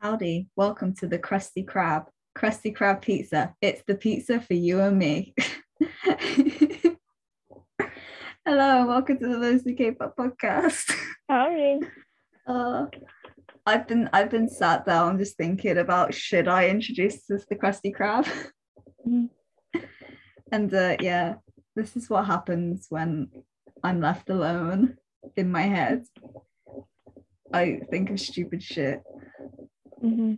Howdy, welcome to the Krusty Krab, Krusty Krab Pizza. It's the pizza for you and me. Hello, welcome to the Lucy K-pop podcast. Howdy. Uh, I've been I've been sat down just thinking about should I introduce this the Krusty Krab? And uh, yeah, this is what happens when I'm left alone in my head. I think of stupid shit. Hmm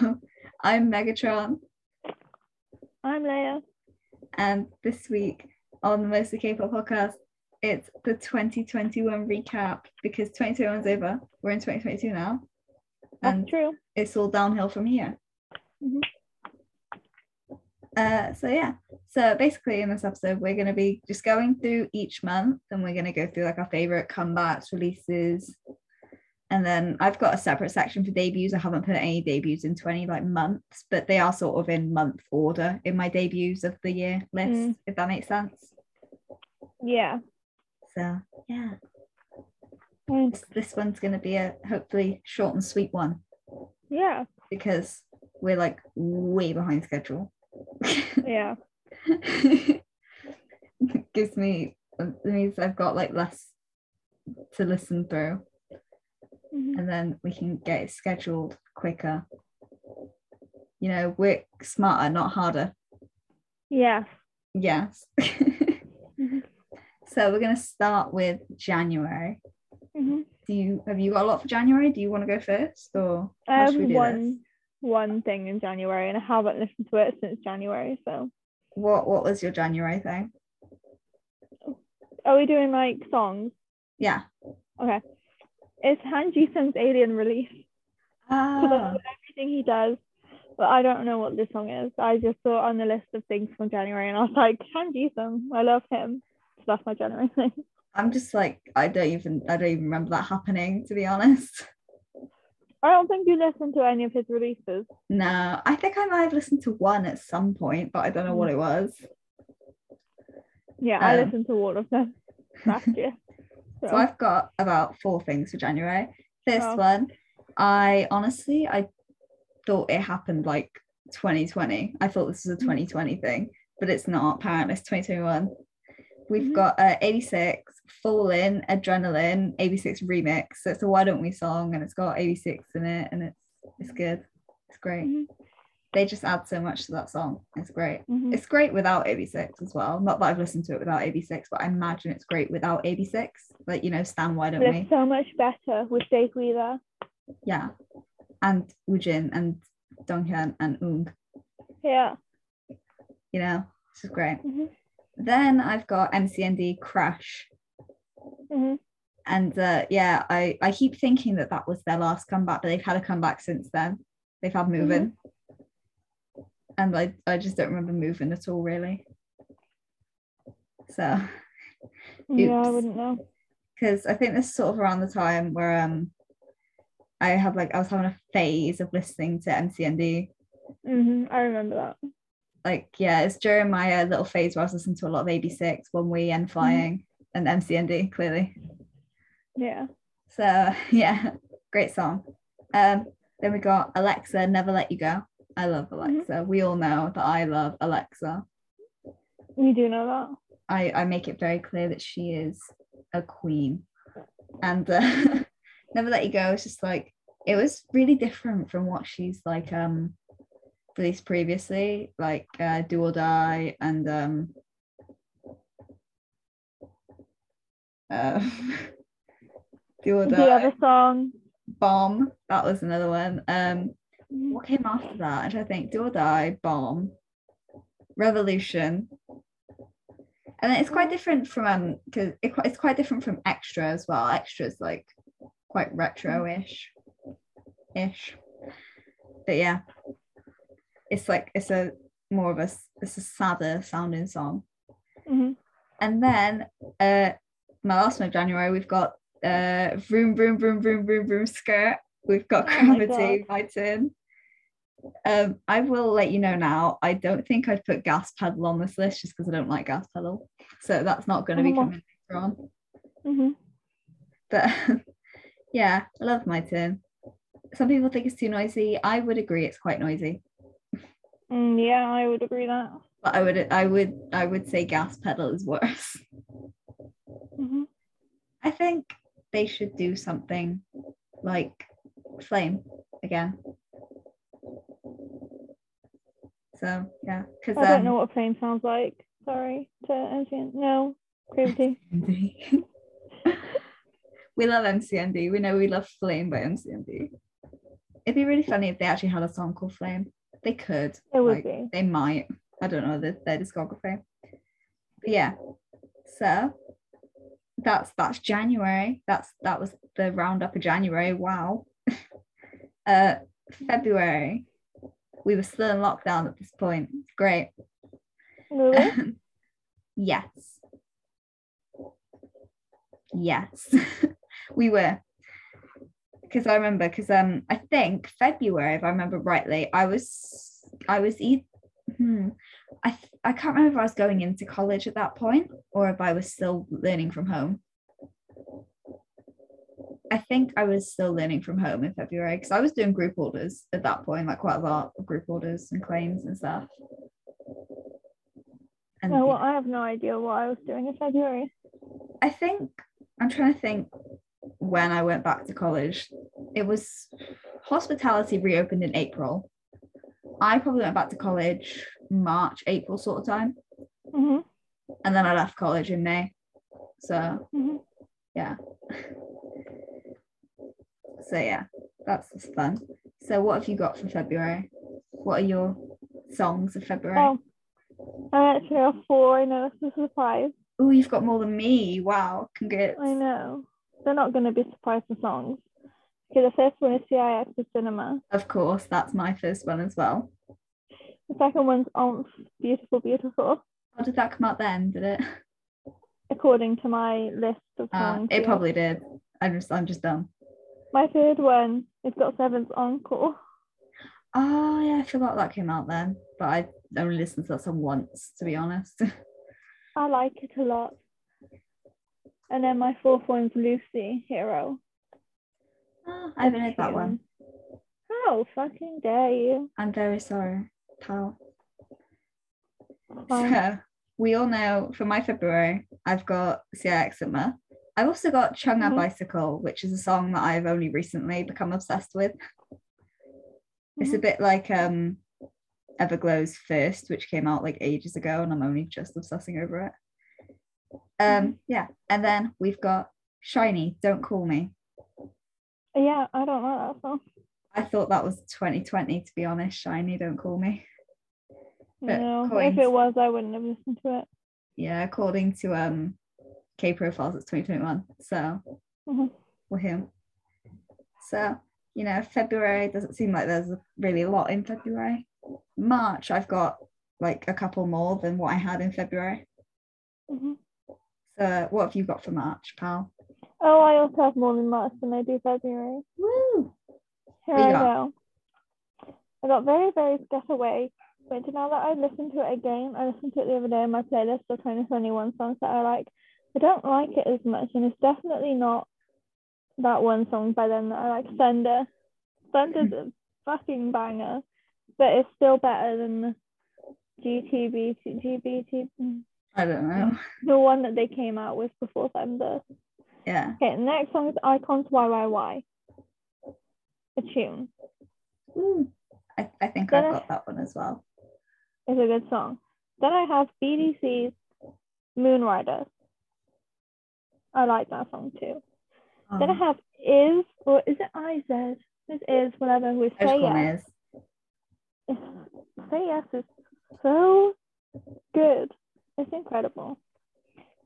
So, I'm Megatron, I'm Leia. and this week on the Mostly K-pop podcast, it's the 2021 recap because 2021 is over. We're in 2022 now, That's and true. it's all downhill from here. Mhm. Uh, so yeah, so basically in this episode, we're going to be just going through each month, and we're going to go through like our favorite comebacks, releases, and then I've got a separate section for debuts. I haven't put any debuts into any like months, but they are sort of in month order in my debuts of the year list, Mm. if that makes sense. Yeah. So yeah, Mm, this, one's going to be a hopefully short and sweet one Yeah. because we're like way behind schedule. Yeah. Gives me it means I've got like less to listen through, Mhm. and then we can get it scheduled quicker. You know, work smarter, not harder. Yeah. Yes. Mhm. so we're gonna start with January. hmm Do you have you got a lot for January? Do you want to go first, or I have we do one this? one thing in January, and I haven't listened to it since January. So, What What was your January thing? are we doing like songs? Yeah. Okay. It's Han Ji-sung's Alien Release. I Ah, everything he does, but I don't know what this song is. I just saw it on the list of things from January, and I was like, Han Ji-sung, I love him. So that's my January thing. I'm just like I don't even I don't even remember that happening to be honest. I don't think you listened to any of his releases. No, I think I might have listened to one at some point, but I don't know what it was. Yeah, I Um, listened to all of them last year. So, I've got about four things for January. First Oh. one, I honestly I thought it happened like 2020. I thought this was a 2020 thing, but it's not. Apparently, it's 2021. We've Mhm. got uh, 86, Fallen, Adrenaline, 86 remix. So it's a Why Don't We song, and it's got 86 in it, and it's it's good. It's great. Mhm. They just add so much to that song. It's great. mhm. It's great without AB6 as well. Not that I've listened to it without AB6, but I imagine it's great without AB6. Like, you know, Stan, why don't But we? it's so much better with Jake Wheeler. Yeah. And Woojin and Donghyun and Ung, Yeah. you know, this is great. Mhm. Then I've got MCND Crash. Mhm. And uh, yeah, I, I keep thinking that that was their last comeback, but they've had a comeback since then. They've had Moving. And I, I just don't remember Moving at all, really. So. Yeah, I wouldn't know. because I think this is sort of around the time where um I had like I was having a phase of listening to MCND. hmm I remember that. Like yeah, it's during my uh, little phase where I was listening to a lot of AB6, One Way and Flying, and MCND clearly. Yeah. So yeah, great song. Um, then we got Alexa, Never Let You Go. I love Alexa. We all know that I love Alexa. You do know that. I, I make it very clear that she is a queen. And uh, Never Let You Go is just like, it was really different from what she's like um released previously, like uh, Do or Die and um uh, Do or die The other song. Bomb, that was another one. Um. What came after that? To think. Do or Die, Bomb, Revolution. And it's quite different from um because it, it's quite different from Extra as well. Extra's like quite retro-ish, ish. But yeah, it's like it's a more of a it's a sadder sounding song. Mhm. And then uh my last one of January we've got uh vroom vroom vroom vroom vroom vroom skirt. We've got Oh Cravity, turn. Um, I will let you know now. I don't think I'd put gas pedal on this list just because I don't like gas pedal. So that's not going to be Oh. coming later on. Mhm. But yeah, I love my turn. some people think it's too noisy. I would agree it's quite noisy. Mm, yeah, I would agree that. But I would I would I would say gas pedal is worse. Mhm. I think they should do something like flame again. So yeah, because I don't know what flame sounds like. Sorry to MCN. No, Cravity. we love MCND. We know we love Flame by MCND. It'd be really funny if they actually had a song called Flame. They could. It would like, be. They might. I don't know their, their discography. But yeah. So that's that's January. That's that was the roundup of January. Wow. uh February. We were still in lockdown at this point. Great. Really? yes. Yes. we were. Because I remember, because um I think February, if I remember rightly, I was I was hmm, I I can't remember if I was going into college at that point or if I was still learning from home. I think I was still learning from home in February because I was doing group orders at that point, like quite a lot of group orders and claims and stuff. And no, well, I have no idea what I was doing in February. I think I'm trying to think when I went back to college. It was hospitality reopened in April. I probably went back to college March, April sort of time. hmm And then I left college in May. So hmm yeah. So yeah, that's just fun. So what have you got for February? What are your songs of February? Oh, I actually have four. I know it's a surprise. Oh, you've got more than me. Wow, congrats. I know. They're not going to be surprising songs. Okay, the first one is CIX of Cinema. Of course, that's my first one as well. The second one's ONF, Beautiful, Beautiful, How did that come out then? Did it? according to my list of Uh, songs. it probably did. I'm just I'm just dumb. My third one. It's Got Seven's Encore. Oh ah, yeah, I forgot that came out then. But I only listened to that song once, to be honest. I like it a lot. And then my fourth one's Lucy, Hero. Oh, I haven't heard that one. How fucking dare you? I'm very sorry, pal. Fine. So we all know for my February, I've got CIX Summer. I've also got Chungha Mhm. Bicycle, which is a song that I've only recently become obsessed with. It's a Mhm. bit like um Everglow's first, which came out like ages ago, and I'm only just obsessing over it. Um, yeah, and then we've got SHINee, Don't Call Me. Yeah, I don't know that song. I thought that was 2020, to be honest. SHINee, Don't Call Me. But No, if it was, I wouldn't have listened to it. Yeah, according to um K profiles, it's 2021. So Mhm. we're him. So, you know, February doesn't seem like there's really a lot in February. March, I've got like a couple more than what I had in February. Mhm. So, what have you got for March, pal? Oh, I also have more than March than I do February. Woo! Here I go. I got very, very away. But now that I listened to it again, I listened to it the other day in my playlist of 2021 songs that I like. I don't like it as much, and it's definitely not that one song by them that I like, Thunder. Thunder's hmm. a fucking banger, but it's still better than the GTB, GBT, I don't know. the one that they came out with before Thunder. Yeah. Okay, the next song is iKON's YYY. A tune. Woo. I, I think Then I've I- got that one as well. It's a good song. Then I have BDC's Moonrider. I like that song too. Oh. Then I have Is, or is it IZ? This Is, whatever, with just Say Yes. It's- Say Yes is so good. It's incredible.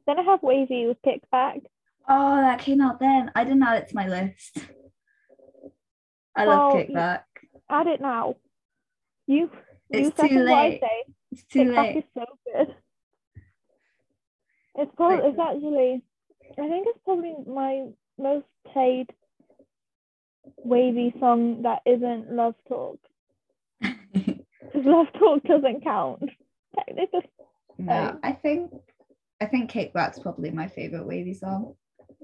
Then I have WayV with Kickback. Oh, that came out then. I didn't add it to my list. I love Well, you- Kickback. Add it now. You, It's too late. It's too Kickback late. is so good. It's probably Like- it's actually I think it's probably my most played WayV song that isn't Love Talk. Because Love Talk doesn't count. Technically. no, I think I think Kickback's probably my favorite WayV song.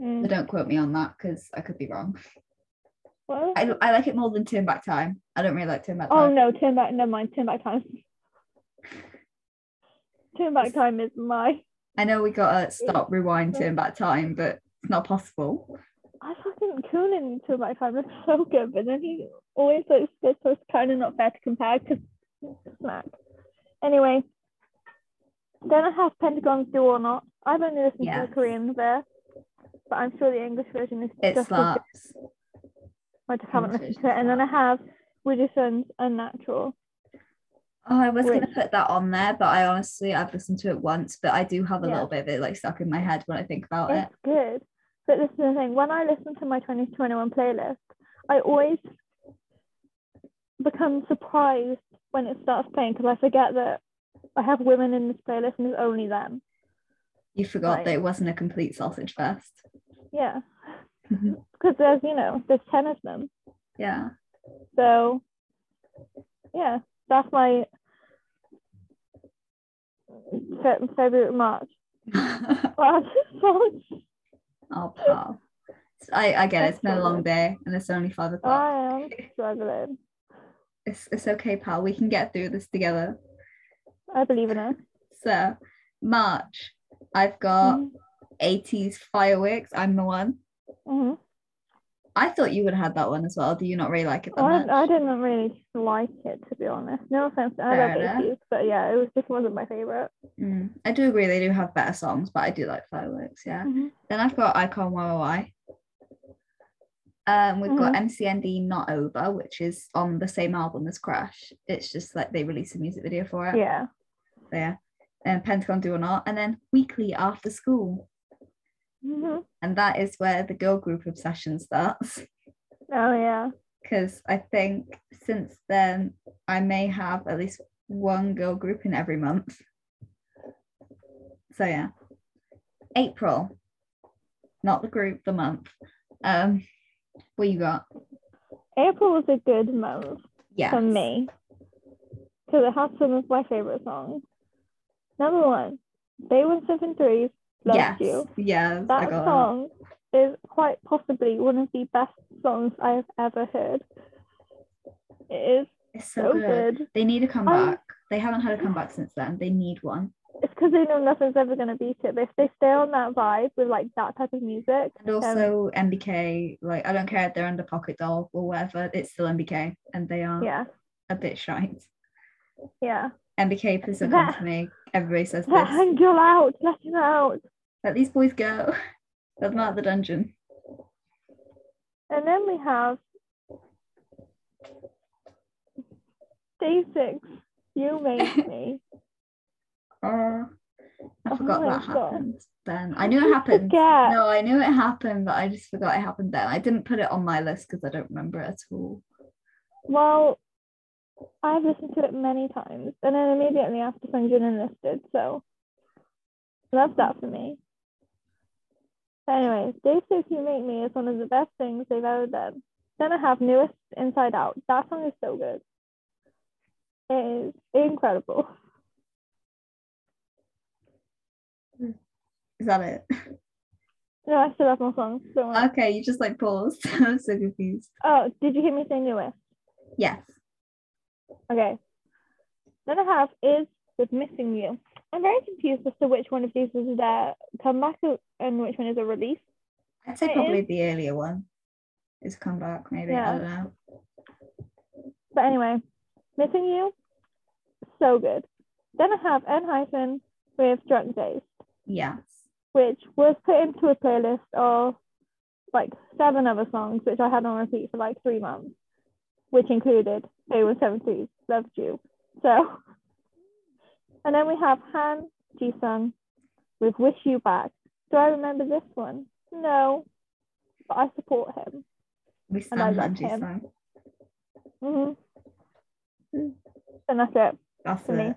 Mm. But don't quote me on that because I could be wrong. What? I, I like it more than Turn Back Time. I don't really like Turn Back Oh no, turn back. Never mind. Turn back time. turn back time is my. I know we gotta stop, rewind, turn back time, but it's not possible. I fucking Coonan turn back time is so good, but then he always looks good, so it's kind of not fair to compare because smack. Anyway, then I have Pentagon's Do or Not. I've only listened to Yes. the Korean there, but I'm sure the English version is It just as good. I just haven't English listened to it. And then I have WJSN's Unnatural. Oh, I was gonna put that on there, but I honestly I've listened to it once, but I do have a Yeah. little bit of it like stuck in my head when I think about it. It's good. But this is the thing, when I listen to my 2021 playlist, I always become surprised when it starts playing because I forget that I have women in this playlist and it's only them. You forgot that it wasn't a complete sausage fest. Yeah. Mm-hmm. Because there's, you know, there's 10 of them. yeah. So, yeah, that's my Fe- February, March. Oh pal. I, I get it, it's been a long day and it's only five o'clock. I am struggling. It's it's okay, pal. We can get through this together. I believe in it. So March, I've got Mhm. ATEEZ fireworks. I'm the one. Mhm. I thought you would have had that one as well. Do you not really like it that Oh, much? I, I didn't really like it to be honest. No offense, I Fair love enough. ATEEZ, but yeah, it was just wasn't my favorite. Mm, I do agree they do have better songs, but I do like fireworks, yeah. Then I've got iKON YY. Um, we've got MCND Not Over, which is on the same album as Crash. It's just like they released a music video for it. Yeah. So, yeah. And Pentagon Do or Not. And then Weekly After School. Mm-hmm. And that is where the girl group obsession starts. Oh, yeah. Because I think since then, I may have at least one girl group in every month. So, yeah. April, not the group, the month. Um, what you got? April was a good month yes. for me because it has some of my favorite songs. Number one, BAE173's Loves yes. You. That song it. is quite possibly one of the best songs I have ever heard. It is it's so, so good. good. They need a comeback. Um, they haven't had a comeback since then. They need one. It's because they know nothing's ever going to beat it. But if they stay on that vibe with like that type of music, and also um, MBK, like I don't care if they're under Pocket Doll or whatever, it's still MBK, and they are yeah a bit shite. Yeah. MBK, please don't come to me. Everybody says let this. Let Angel out. Let him out. Let these boys go. Let them out of the dungeon. And then we have Day Six. You made me. Oh, I forgot that God. happened then. I knew it happened. forget? No, I knew it happened, but I just forgot it happened then. I didn't put it on my list because I don't remember it at all. Well, I've listened to it many times, and then immediately after Sungjin enlisted, so love that for me. Anyways, Day Six You Make Me is one of the best things they've ever done. Then I have NU'EST Inside Out. That song is so good. It is incredible. Is that it? No, I still have more songs. Okay, you just like paused. I'm so confused. Oh, did you hear me say NU'EST? Yes. Okay. Then I have is with missing you. I'm very to which one of these is their comeback and which one is a release. I'd say It probably is- the earlier one is comeback, maybe. Yeah. I don't know. But anyway, missing you, so good. Then I have ENHYPEN with drunk days, Yes. which was put into a playlist of like seven other songs, which I had on repeat for like three months, which included They Were Seventies, Loved You. So, and then we have Han Ji Sung with Wish You Back. Do I remember this one? No, but I support him. We And I love him. song. hmm And that's it. That's For me. it.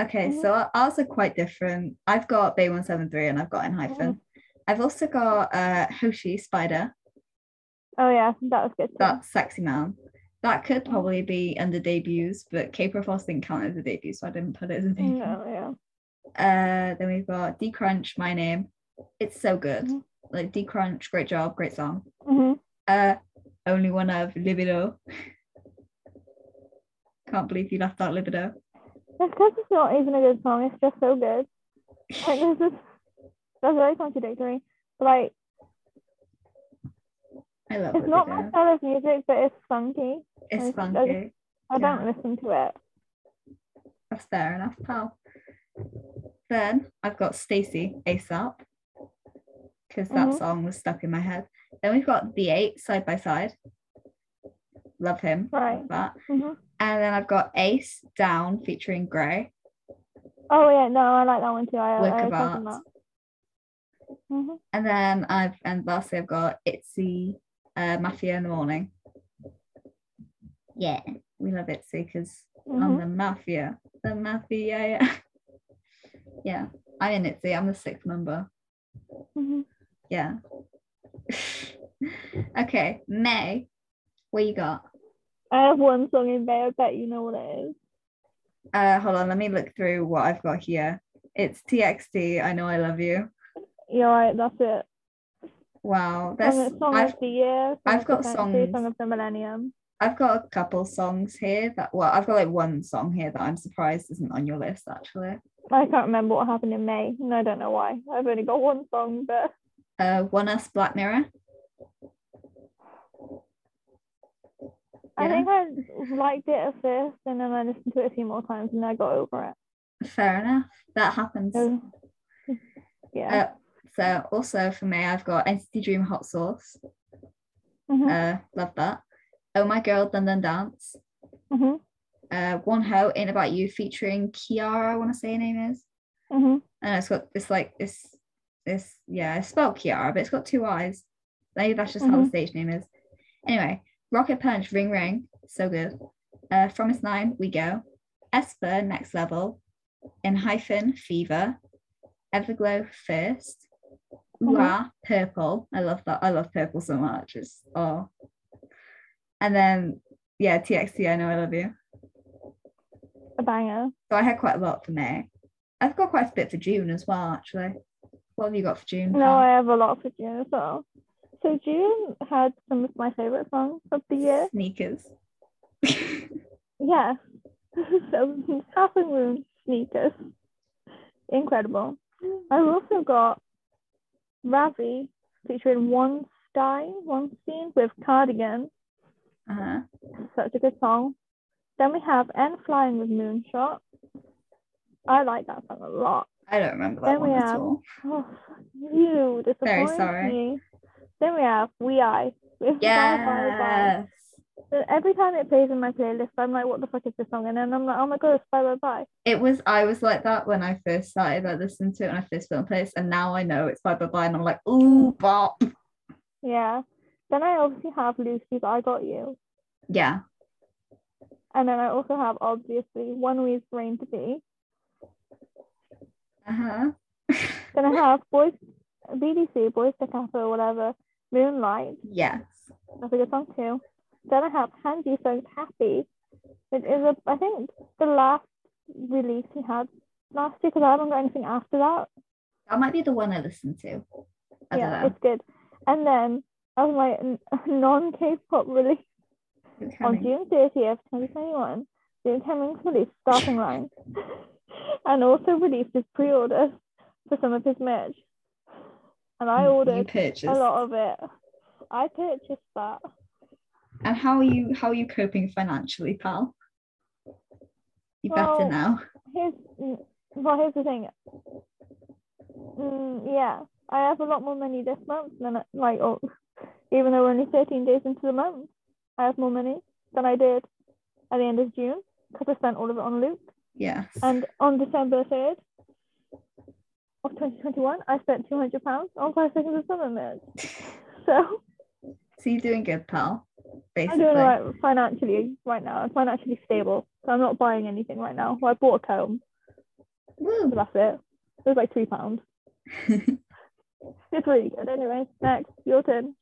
Okay, Mhm. so ours are quite different. I've got BAE173 and I've got ENHYPEN. I've also got uh Hoshi Spider. Oh yeah, that was good. Too. That's Sexy Man. That could Mhm. probably be under debuts, but K Profos didn't count as a debut, so I didn't put it as a debut. No, yeah. Uh, then we've got D Crunch, My Name. It's so good. Mhm. Like D Crunch, great job, great song. hmm Uh, only one of libido. Can't believe you left out libido. It's because it's not even a good song. It's just so good. Like this is that's very contradictory. But like I love it's not my style of music, but it's funky. It's it's- funky. I don't Yeah. listen to it. That's fair enough, pal. Then I've got STAYC ASAP because that Mhm. song was stuck in my head. Then we've got The Eight side by side. Love him. Right. Love that. hmm And then I've got Ace Down featuring Grey. Oh yeah, no, I like that one too. I, Work I of was talking art. that. hmm And then I've and lastly I've got Itzy uh, Mafia in the morning. Yeah, we love Itzy because I'm hmm the mafia. The mafia, yeah. I'm in Itzy. I'm the sixth member. hmm Yeah. okay, May, what you got? I have one song in May. I bet you know what it is. Uh, hold on, let me look through what I've got here. It's TXT. I know I love you. You're right. That's it. Wow, Song, there's song I've of the year. Song I've got songs- Song of the millennium. I've got a couple songs here that well, I've got like one song here that I'm surprised isn't on your list actually. I can't remember what happened in May, and I don't know why. I've only got one song, but Uh, ONEUS Black Mirror. I Yeah. think I liked it at first, and then I listened to it a few more times, and I got over it. Fair enough. That happens. Yeah. Uh, so also for me, I've got NCT Dream Hot Sauce. Mhm, Uh, love that. Oh My Girl Dun Dun Dance. mhm, Uh, Wonho Ain't About You featuring Kiiara, I want to say her name is. mhm. And it's got this like this this yeah, it's spelled Kiara, but it's got two eyes. Maybe that's just how the Mhm. stage name is. Anyway, Rocket Punch, Ring Ring, so good. Uh, From His Nine, We Go. aespa, Next Level. ENHYPEN, Fever. Everglow, First. Ooh Ah, Purple. I love that. I love Purple so much. It's oh. And then yeah, TXT, I know I love you. A banger. So I had quite a lot for May. I've got quite a bit for June as well, actually. What have you got for June? No? I have a lot for June as well. So June had some of my favorite songs of the year. Sneakers. Yeah. so Ha Sung-woon sneakers. Incredible. I've also got Ravi featuring One Stein, Wonstein with Cardigan. uh-huh. Such a good song. Then we have N Flying with Moonshot. I like that song a lot. I don't remember that Then we one at all. Oh, you disappoint sorry. me. Then we have We I. Yes. So Every time it plays in my playlist, I'm like, what the fuck is this song? And then I'm like, oh my god, it's Bye Bye Bye. It was I was like that when I first started like listening to it when I first put it in place, and now I know it's bye bye bye, and I'm like, ooh bop. Yeah. Then I obviously have Lucy's I Got You. Yeah. And then I also have obviously ONEWE's Rain to Be. Uh-huh. Then I have Boys BDC, Boys to or whatever, Moonlight. yes. That's a good song too. Then I have Handy Song's Happy. It is a I think the last release he had last year because I haven't got anything after that. That might be the one I listened to. I yeah, it's good. And then as my n- non-K-pop release know. On June 30th, 2021, June Cummings released Starting Line and also released his pre order for some of his merch. And I ordered a lot of it. I purchased that. And how are you how are you coping financially, pal? You Well, better now. Here's well, here's the thing. Mm, yeah, I have a lot more money this month than like oh, even though we're only 13 days into the month, I have more money than I did at the end of June because I spent all of it on Luke. Yes. And on December 3rd of 2021, I spent 200 pounds on five seconds of summer merch. So so you're doing good, pal. Basically. I'm doing all right financially right now. I'm financially stable, so I'm not buying anything right now. Well, I bought a comb, Woo. so that's it. It was like three pounds. It's really good. Anyway, next, your turn.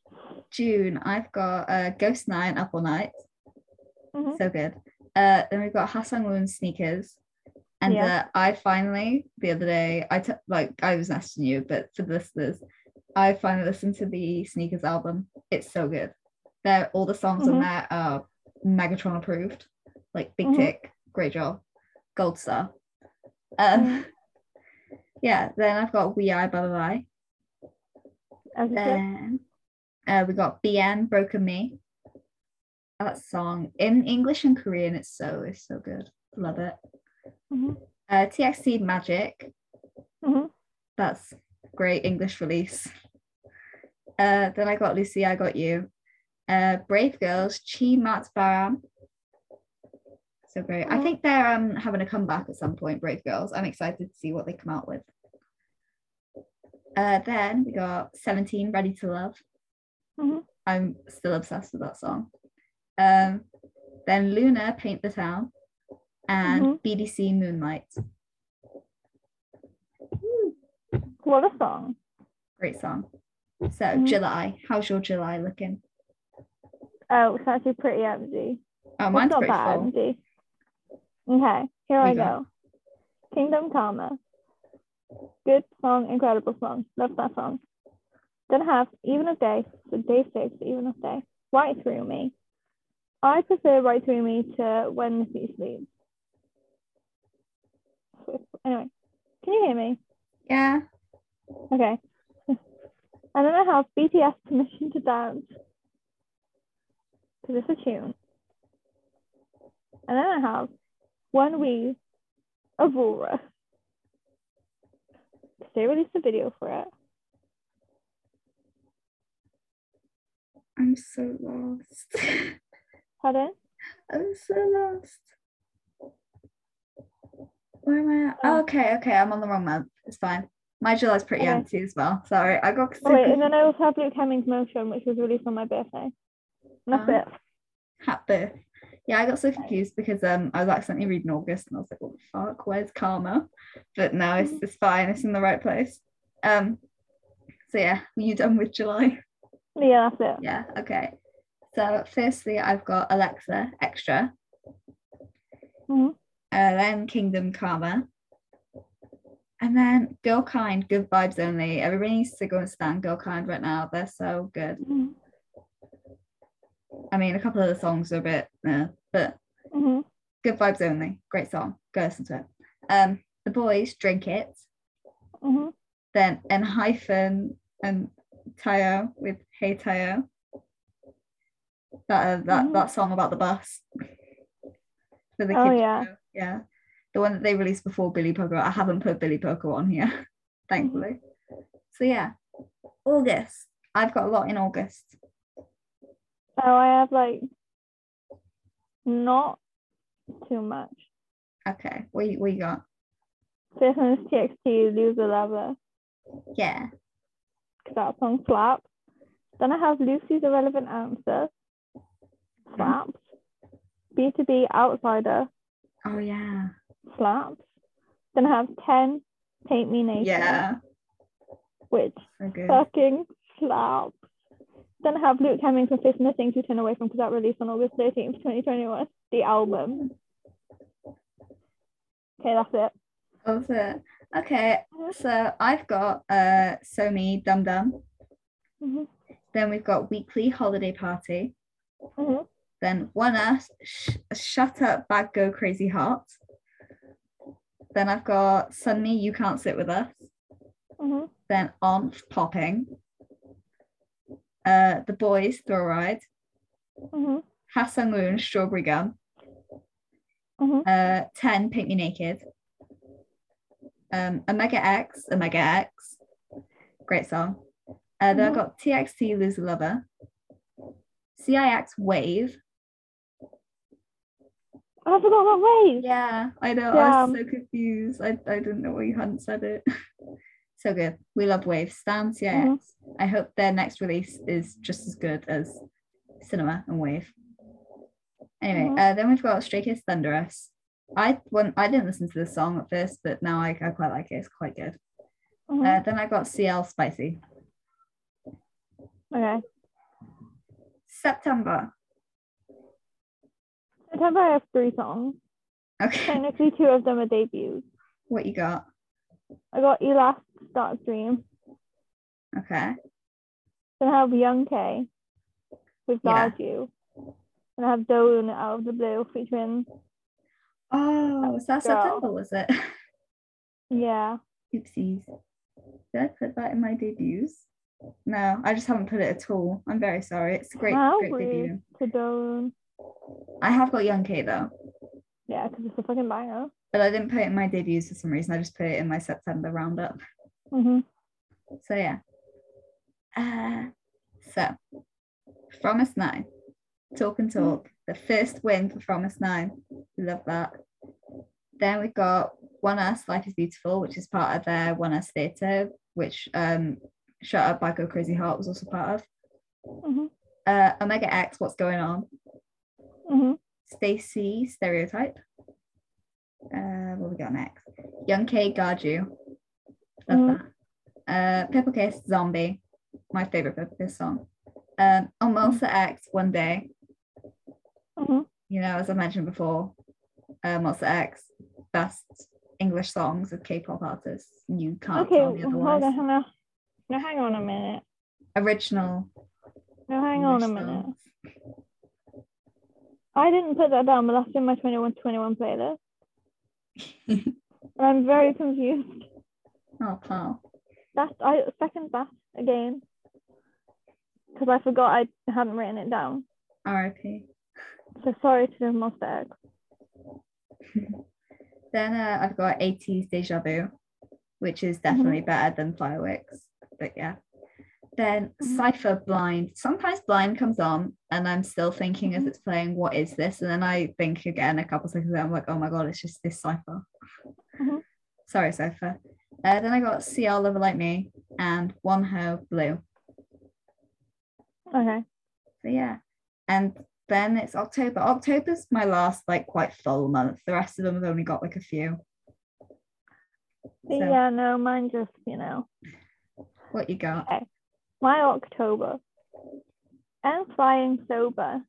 June, I've got uh, Ghost Nine Up All Night. Mhm. So good. Uh, then we've got Ha Sung-woon Sneakers. And Yeah. uh, I finally, the other day, I took like I was asking you, but for the listeners, I finally listened to the Sneakers album. It's so good. They're all the songs on Mhm. there are Megatron approved. Like Big Mhm. Tick, great job, Gold Star. Um, yeah. Then I've got We I Bye Bye Bye. As you said. Then uh, we got BN Broken Me. That song in English and Korean, it's so it's so good. Love it. Mhm. Uh, TXT Magic. Mhm. That's great English release. Uh, then I got Lucy, I got you. Uh, Brave Girls, Chi Mat Baram. So great. I Mhm. think they're um having a comeback at some point, Brave Girls. I'm excited to see what they come out with. Uh, then we got 17, Ready to Love. Mhm. I'm still obsessed with that song. Um, then Luna, Paint the Town, and Mhm. BDC Moonlight. What a song. Great song. So Mhm. July, how's your July looking? Oh, it's actually pretty empty. Oh, mine's not pretty that full. empty. Okay, here Here I go. go. Kingdom Karma. Good song, incredible song. Love that song. Then I have Even of Day, so day six, Even of Day. Right Through Me. I prefer Right Through Me to When the Sea Sleeps. Anyway, can you hear me? Yeah. Okay. and then I have BTS Permission to Dance. Because it's a tune. And then I have One We. 'Cause They released a video for it. I'm so lost. Pardon? I'm so lost. Where am I at? Oh. Oh, okay, okay. I'm on the wrong month. It's fine. My July's pretty Okay. empty as well. Sorry, I got Oh, wait, and then I also have Luke Hemmings' Motion, which was released on my birthday. That's Oh. it. happy. Yeah, I got so confused because um I was accidentally reading August and I was like, what the fuck? Where's karma? But no, it's it's fine. It's in the right place. Um. So yeah, were you done with July? Yeah, that's it. Yeah. Okay. So firstly, I've got Alexa Extra. Mhm. Uh, then Kingdom Karma. And then Girl Kind, Good Vibes Only. Everybody needs to go and stand Girl Kind right now. They're so good. Mhm. I mean, a couple of the songs are a bit, uh, but Mhm. Good Vibes Only. Great song. Go listen to it. Um, the boys drink it. Mhm. Then ENHYPEN and Tayo with Hey Tayo. That uh, that Mhm. that song about the bus. For the Oh, kids yeah. show. yeah. The one that they released before Billy Poker. I haven't put Billy Poker on here, thankfully. So yeah, August. I've got a lot in August. Oh, I have like not too much. Okay, what you, what you got? First one TXT Lose the Lover, Yeah. because that song slaps. Then I have Lucy's Irrelevant Answer, slaps. B2B Outsider, Oh yeah. slaps. Then I have 10 Paint Me Naked, Yeah. which So good. fucking slaps. Then I have Luke Hemmings and Fifth Missing to Turn Away From because that released on August 13th, 2021, the album. Okay, that's it. That's it. Okay, so I've got uh Somi Dum Dum. hmm Then we've got Weekly Holiday Party. hmm Then ONEUS, sh- Shut Up, Bad Go Crazy Heart. Then I've got Suddenly You Can't Sit With Us. hmm Then On Popping. Uh, THE BOYZ, Throw Ride. hmm Ha Sung-woon, Strawberry Gum. hmm Uh, 10, Paint Me Naked. Um, Omega X, Omega X. Great song. Uh, then I've Mhm. got TXT, Lose a Lover. CIX, Wave. I forgot about Wave. Yeah, I know. I was so confused. I, I didn't know why you hadn't said it. so good. We love Wave. Stan CIX. Mhm. I hope their next release is just as good as Cinema and Wave. Anyway, Mhm. uh, then we've got Stray Kids Thunderous. I when I didn't listen to the song at first, but now I, I quite like it. It's quite good. Mhm. Uh, then I got CL Spicy. Okay. September. September I have three songs. Okay. Technically two of them are debuts. what you got? I got E'LAST Dark Dream. Okay. Then I have Young K. with Yeah. You. And I have Dawn out of the blue featuring Oh, was that Girl. September? Was it? yeah. Oopsies. Did I put that in my debuts? No, I just haven't put it at all. I'm very sorry. It's a great, great rude debut. to Dawn. I have got Young K though, Yeah, because it's a fucking banger. but I didn't put it in my debuts for some reason. I just put it in my September roundup. hmm So yeah. Uh, so From Us Nine, Talk and Talk, the first win for From Us Nine. Love that. Then we've got ONEUS, Life is Beautiful, which is part of their ONEUS Theatre, which um, Shut Up by Go Crazy Heart was also part of. hmm Uh, Omega X, What's Going On? hmm STAYC, Stereotype. Uh, what we got next? Young K, Guard You. Love Mhm. that. Uh, Purple Kiss, Zombie. My favorite Purple Kiss song. Um, on Melissa X, One Day. hmm You know, as I mentioned before, uh, X, best English songs of K-pop artists. You can't Okay, tell me hold otherwise. on. No, hang on a minute. Original. No, hang on a minute. I didn't put that down, but that's in my 21 21 playlist. And I'm very confused. oh, pal. That's I second that again because I forgot I hadn't written it down. R.I.P. So sorry to the Monsta X. Then uh, I've got ATEEZ Deja Vu, which is definitely better than Fireworks. But yeah. Then Mhm. Cypher Blind. Sometimes Blind comes on and I'm still thinking as Mhm. it's playing, what is this? And then I think again a couple seconds later, I'm like, oh my god, it's just this Cypher. Mhm. Sorry, Cypher. Uh, then I got CL Lover Like Me and Wonho Blue. Okay. So yeah. And then it's October. October's my last like quite full month. The rest of them have only got like a few. So- yeah, no, mine just, you know, What you got? my October. And Flying Sober,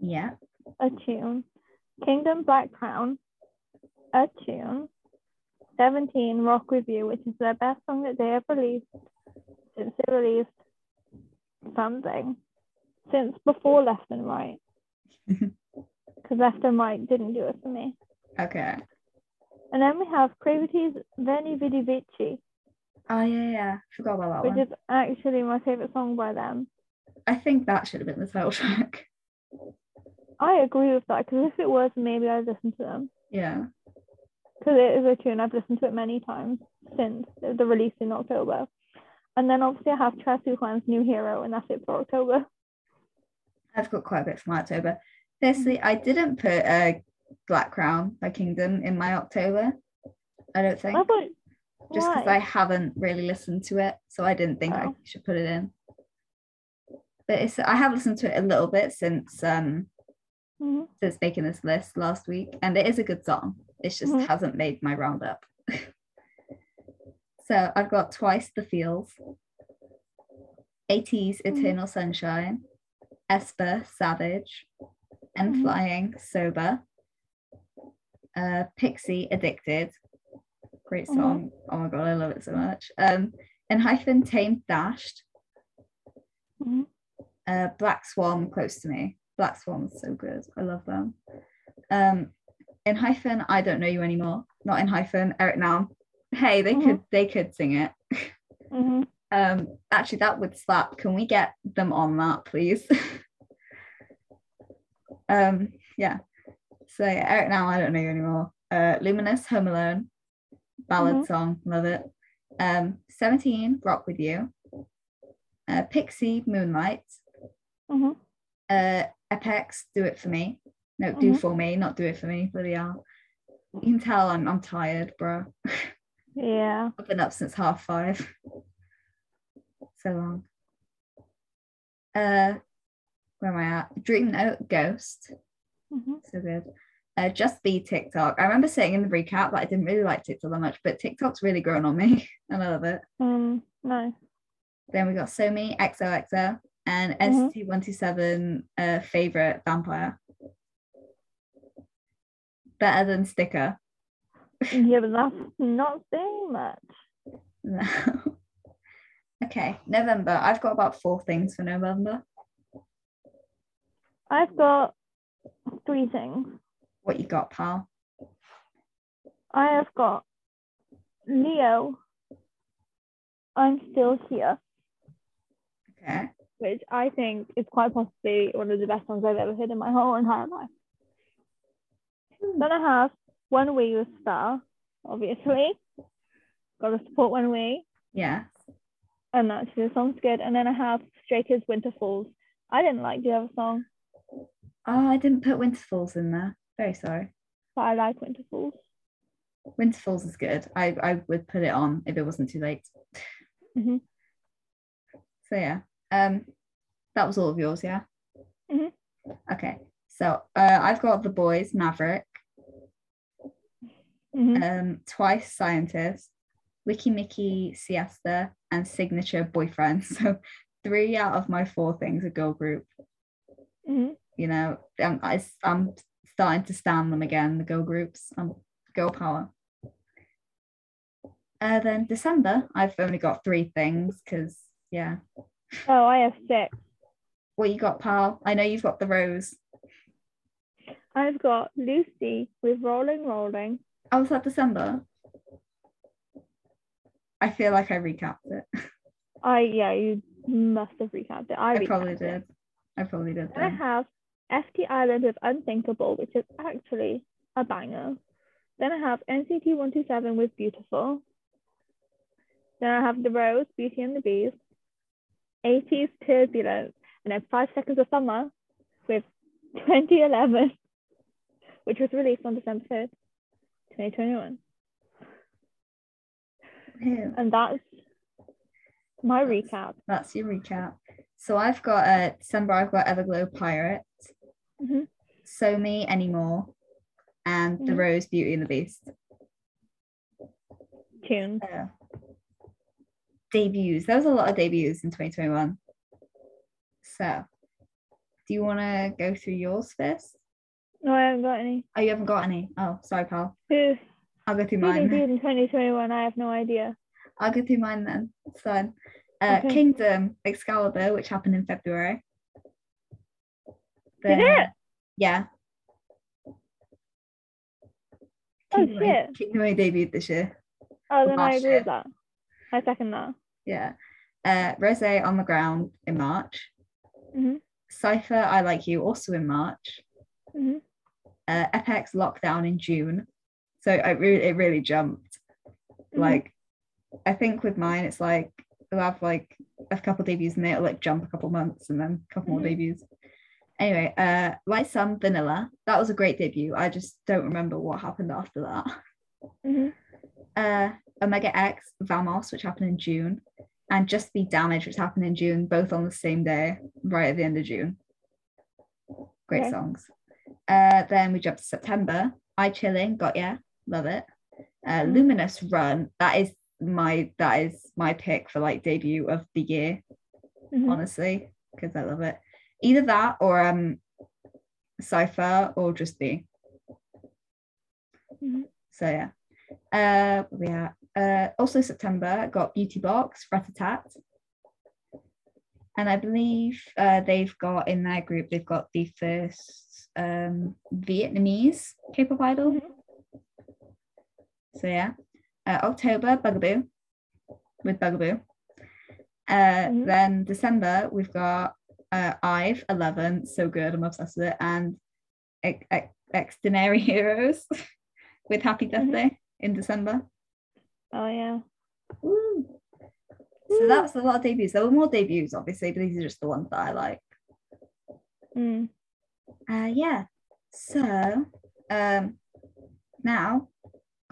Yeah. a tune. Kingdom Black Crown, a tune. 17 Rock You, which is their best song that they have released since they released something. Since before Left and Right. Because Left and Right didn't do it for me. Okay. And then we have Cravity's Veni Vidi Vici, Oh yeah, yeah. Forgot about that which one. is actually my favorite song by them. I think that should have been the title track. I agree with that because if it was, maybe I'd listen to them Yeah. because it is a tune. I've listened to it many times since the release in October. And then obviously I have Trasu Kwan's New Hero, and that's it for October. I've got quite a bit from October. Firstly, I didn't put uh, Black Crown by Kingdom in my October. I don't think. I thought, Just because? I haven't really listened to it. So I didn't think I Oh. should put it in. But it's I have listened to it a little bit since um Mhm. since making this list last week. And it is a good song. It just Mhm. hasn't made my roundup. so I've got twice the feels. ATEEZ Mhm. Eternal Sunshine, aespa Savage, and Mhm. Flying Sober. Uh, PIXY Addicted. Great Mhm. song. Oh my god, I love it so much. Um, ENHYPEN tame Dashed. Mhm. Uh, Black Swan Close to Me. Black Swan's so good. I love them. Um, ENHYPEN, I don't know you anymore. Not ENHYPEN, Eric Nam. Hey, they Mhm. could they could sing it. Mhm. Um, actually, that would slap. Can we get them on that, please? um, yeah. So yeah, Eric Nam, I don't know you anymore. Uh, Luminous, Home Alone, ballad Mhm. song, love it. Um, 17, Rock with You. Uh, PIXY, Moonlight. Mhm. Uh, Apex, Do It For Me. No, Do Mhm. For Me, not Do It For Me, bloody hell. You can tell I'm, I'm tired, bro. Yeah. I've been up since half five. so long. Uh, where am I at? Dream Note, Ghost. Mhm. So good. Uh, JUST B TikTok. I remember saying in the recap that I didn't really like TikTok that much, but TikTok's really grown on me, and I love it. Um. Nice. Then we got Somi, XOXO, and Mhm. ST127 uh, favorite vampire. Better than Sticker. Yeah, but that's not saying much. No. okay, November. I've got about four things for November. I've got three things. What you got, pal? I have got Leo. I'm still here, Okay. which I think is quite possibly one of the best songs I've ever heard in my whole entire life. Hmm. Then I have ONEWE with Star, obviously. Gotta support ONEWE. Yeah. And that's the song's good. And then I have Stray Kids Winter Falls. I didn't like the other song, Oh, I didn't put Winter Falls in there. Very sorry. but I like Winter Falls. Winter Falls is good. I, I would put it on if it wasn't too late. Mhm. So yeah. Um that was all of yours, yeah? Mhm. Okay. So uh I've got THE BOYZ, Maverick, Mhm. um, Twice Scientist, Weki Meki Siesta, and Signature Boyfriend. So three out of my four things are girl group. Mhm. You know, I'm, I, I'm starting to stand them again, the girl groups. and girl power. Uh, then December, I've only got three things because, yeah. Oh, I have six. What you got, pal? I know you've got the rose. I've got Lucy with Rolling Rolling. Oh, was that December? I feel like I recapped it. I yeah, you must have recapped it. I, I probably did. It. I probably did. I have FTISLAND with Unthinkable, which is actually a banger. Then I have NCT 127 with Beautiful. Then I have The Rose, Beauty and the Beast. ATEEZ Turbulence, and then Five Seconds of Summer with 2011, which was released on December 3rd, 2021. Ew. And that's my That's- recap. That's your recap. So I've got uh December, I've got Everglow Pirate, Mhm. Somi Anymore, and The Mhm. Rose, Beauty and the Beast. Tune. Uh, debuts. There was a lot of debuts in 2021. So do you want to go through yours first? No, I haven't got any. Oh, you haven't got any. Oh, sorry, pal. Who, I'll go through who mine. debuted in 2021? I have no idea. I'll go through mine then. It's fine. Uh, Okay. Kingdom Excalibur, which happened in February. Did it? Yeah. Oh, Kingdom only- shit. Kingdom debuted this year. Oh, then I agree year. with that. I second that. Yeah. Uh, Rose on the ground in March. Mhm. CIIPHER, I Like You, also in March. Mhm. Uh, EPEX Lockdown in June. So I really, it really jumped. Mhm. Like, I think with mine, it's like Have like a couple debuts and it'll like jump a couple months and then a couple more Mhm. debuts. Anyway, uh, Sun Vanilla. That was a great debut. I just don't remember what happened after that. Mhm. uh, Omega X, Vamos, which happened in June, and JUST B Damaged, which happened in June, both on the same day, right at the end of June. Great Okay. songs. Uh, then we jump to September. ICHILLIN', Got Ya, love it. Uh, Mhm. Luminous Run, that is my that is my pick for like debut of the year, Mhm. honestly, because I love it. Either that or um CIIPHER or JUST B. Mhm. So yeah. Uh we yeah. Uh also September got Beauty Box, Rat Tat. And I believe uh they've got in their group, they've got the first um Vietnamese K-pop idol. Mhm. So yeah. Uh, October, Bugaboo with Bugaboo. Uh, Mhm. Then December, we've got uh, Ive, 11, so good, I'm obsessed with it, and Ex- Ex- Heroes with Happy Death Mhm. Day in December. Oh yeah. Woo. So that's a lot of debuts. There were more debuts, obviously, but these are just the ones that I like. Mm. Uh, yeah. So um, now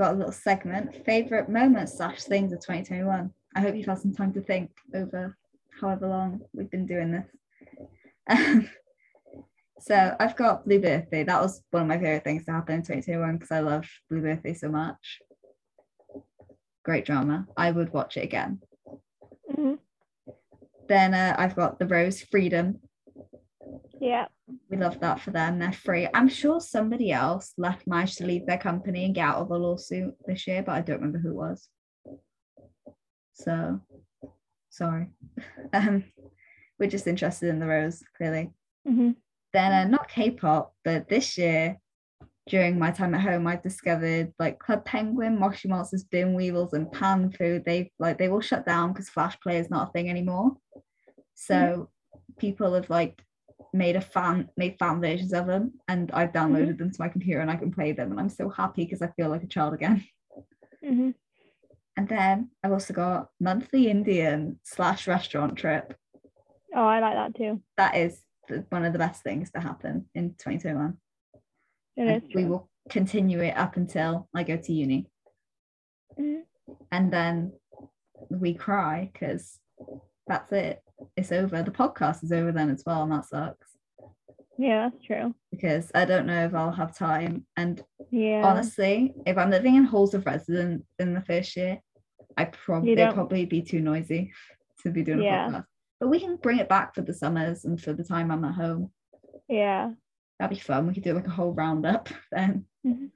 got a little segment favorite moments slash things of 2021. I hope you've had some time to think over however long we've been doing this. Um, so I've got Blue Birthday. That was one of my favorite things to happen in 2021 because I love Blue Birthday so much. Great drama. I would watch it again. Mhm. Then uh, I've got The Rose Freedom. Yeah. We love that for them. They're free. I'm sure somebody else left managed to leave their company and get out of a lawsuit this year, but I don't remember who it was. So sorry. Um, we're just interested in the rose, clearly. Mhm. then uh, not K-pop, but this year during my time at home, I've discovered like Club Penguin, Moshi Monsters, Bin Weevils, and Panfu. They like they all shut down because Flash Play is not a thing anymore. So mm. people have like made a fan made fan versions of them, and I've downloaded mm-hmm. them to my computer and I can play them, and I'm so happy because I feel like a child again. Mm-hmm. And then I've also got monthly Indian slash restaurant trip. Oh, I like that too. That is one of the best things to happen in 2021. It is we will continue it up until I go to uni. Mm-hmm. And then we cry because that's it. It's over. The podcast is over then as well, and that sucks. Yeah, that's true. Because I don't know if I'll have time. And yeah, honestly, if I'm living in halls of residence in the first year, I probably they'd probably be too noisy to be doing yeah. a podcast. But we can bring it back for the summers and for the time I'm at home. Yeah. That'd be fun. We could do like a whole roundup then. Mm-hmm.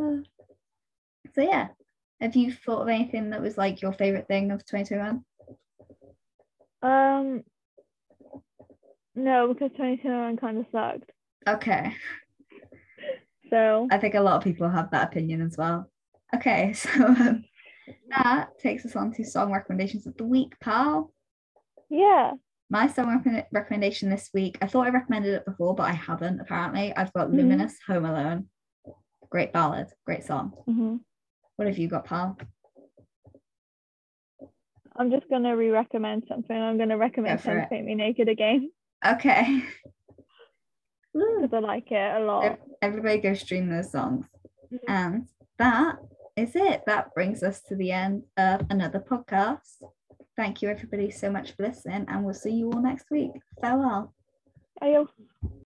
Uh, so yeah. Have you thought of anything that was like your favorite thing of 2021? Um no, because 2021 kind of sucked. Okay. So I think a lot of people have that opinion as well. Okay, so um, that takes us on to song recommendations of the week, pal. Yeah. My song rec- recommendation this week, I thought I recommended it before, but I haven't apparently. I've got mm-hmm. Luminous Home Alone. Great ballad, great song. Mm-hmm. What have you got, pal? I'm just going to re recommend something. I'm going to recommend Ten Paint Me Naked again. Okay. Because I like it a lot. Everybody go stream those songs. Mm-hmm. And that is it. That brings us to the end of another podcast. Thank you, everybody, so much for listening, and we'll see you all next week. Farewell. Adios.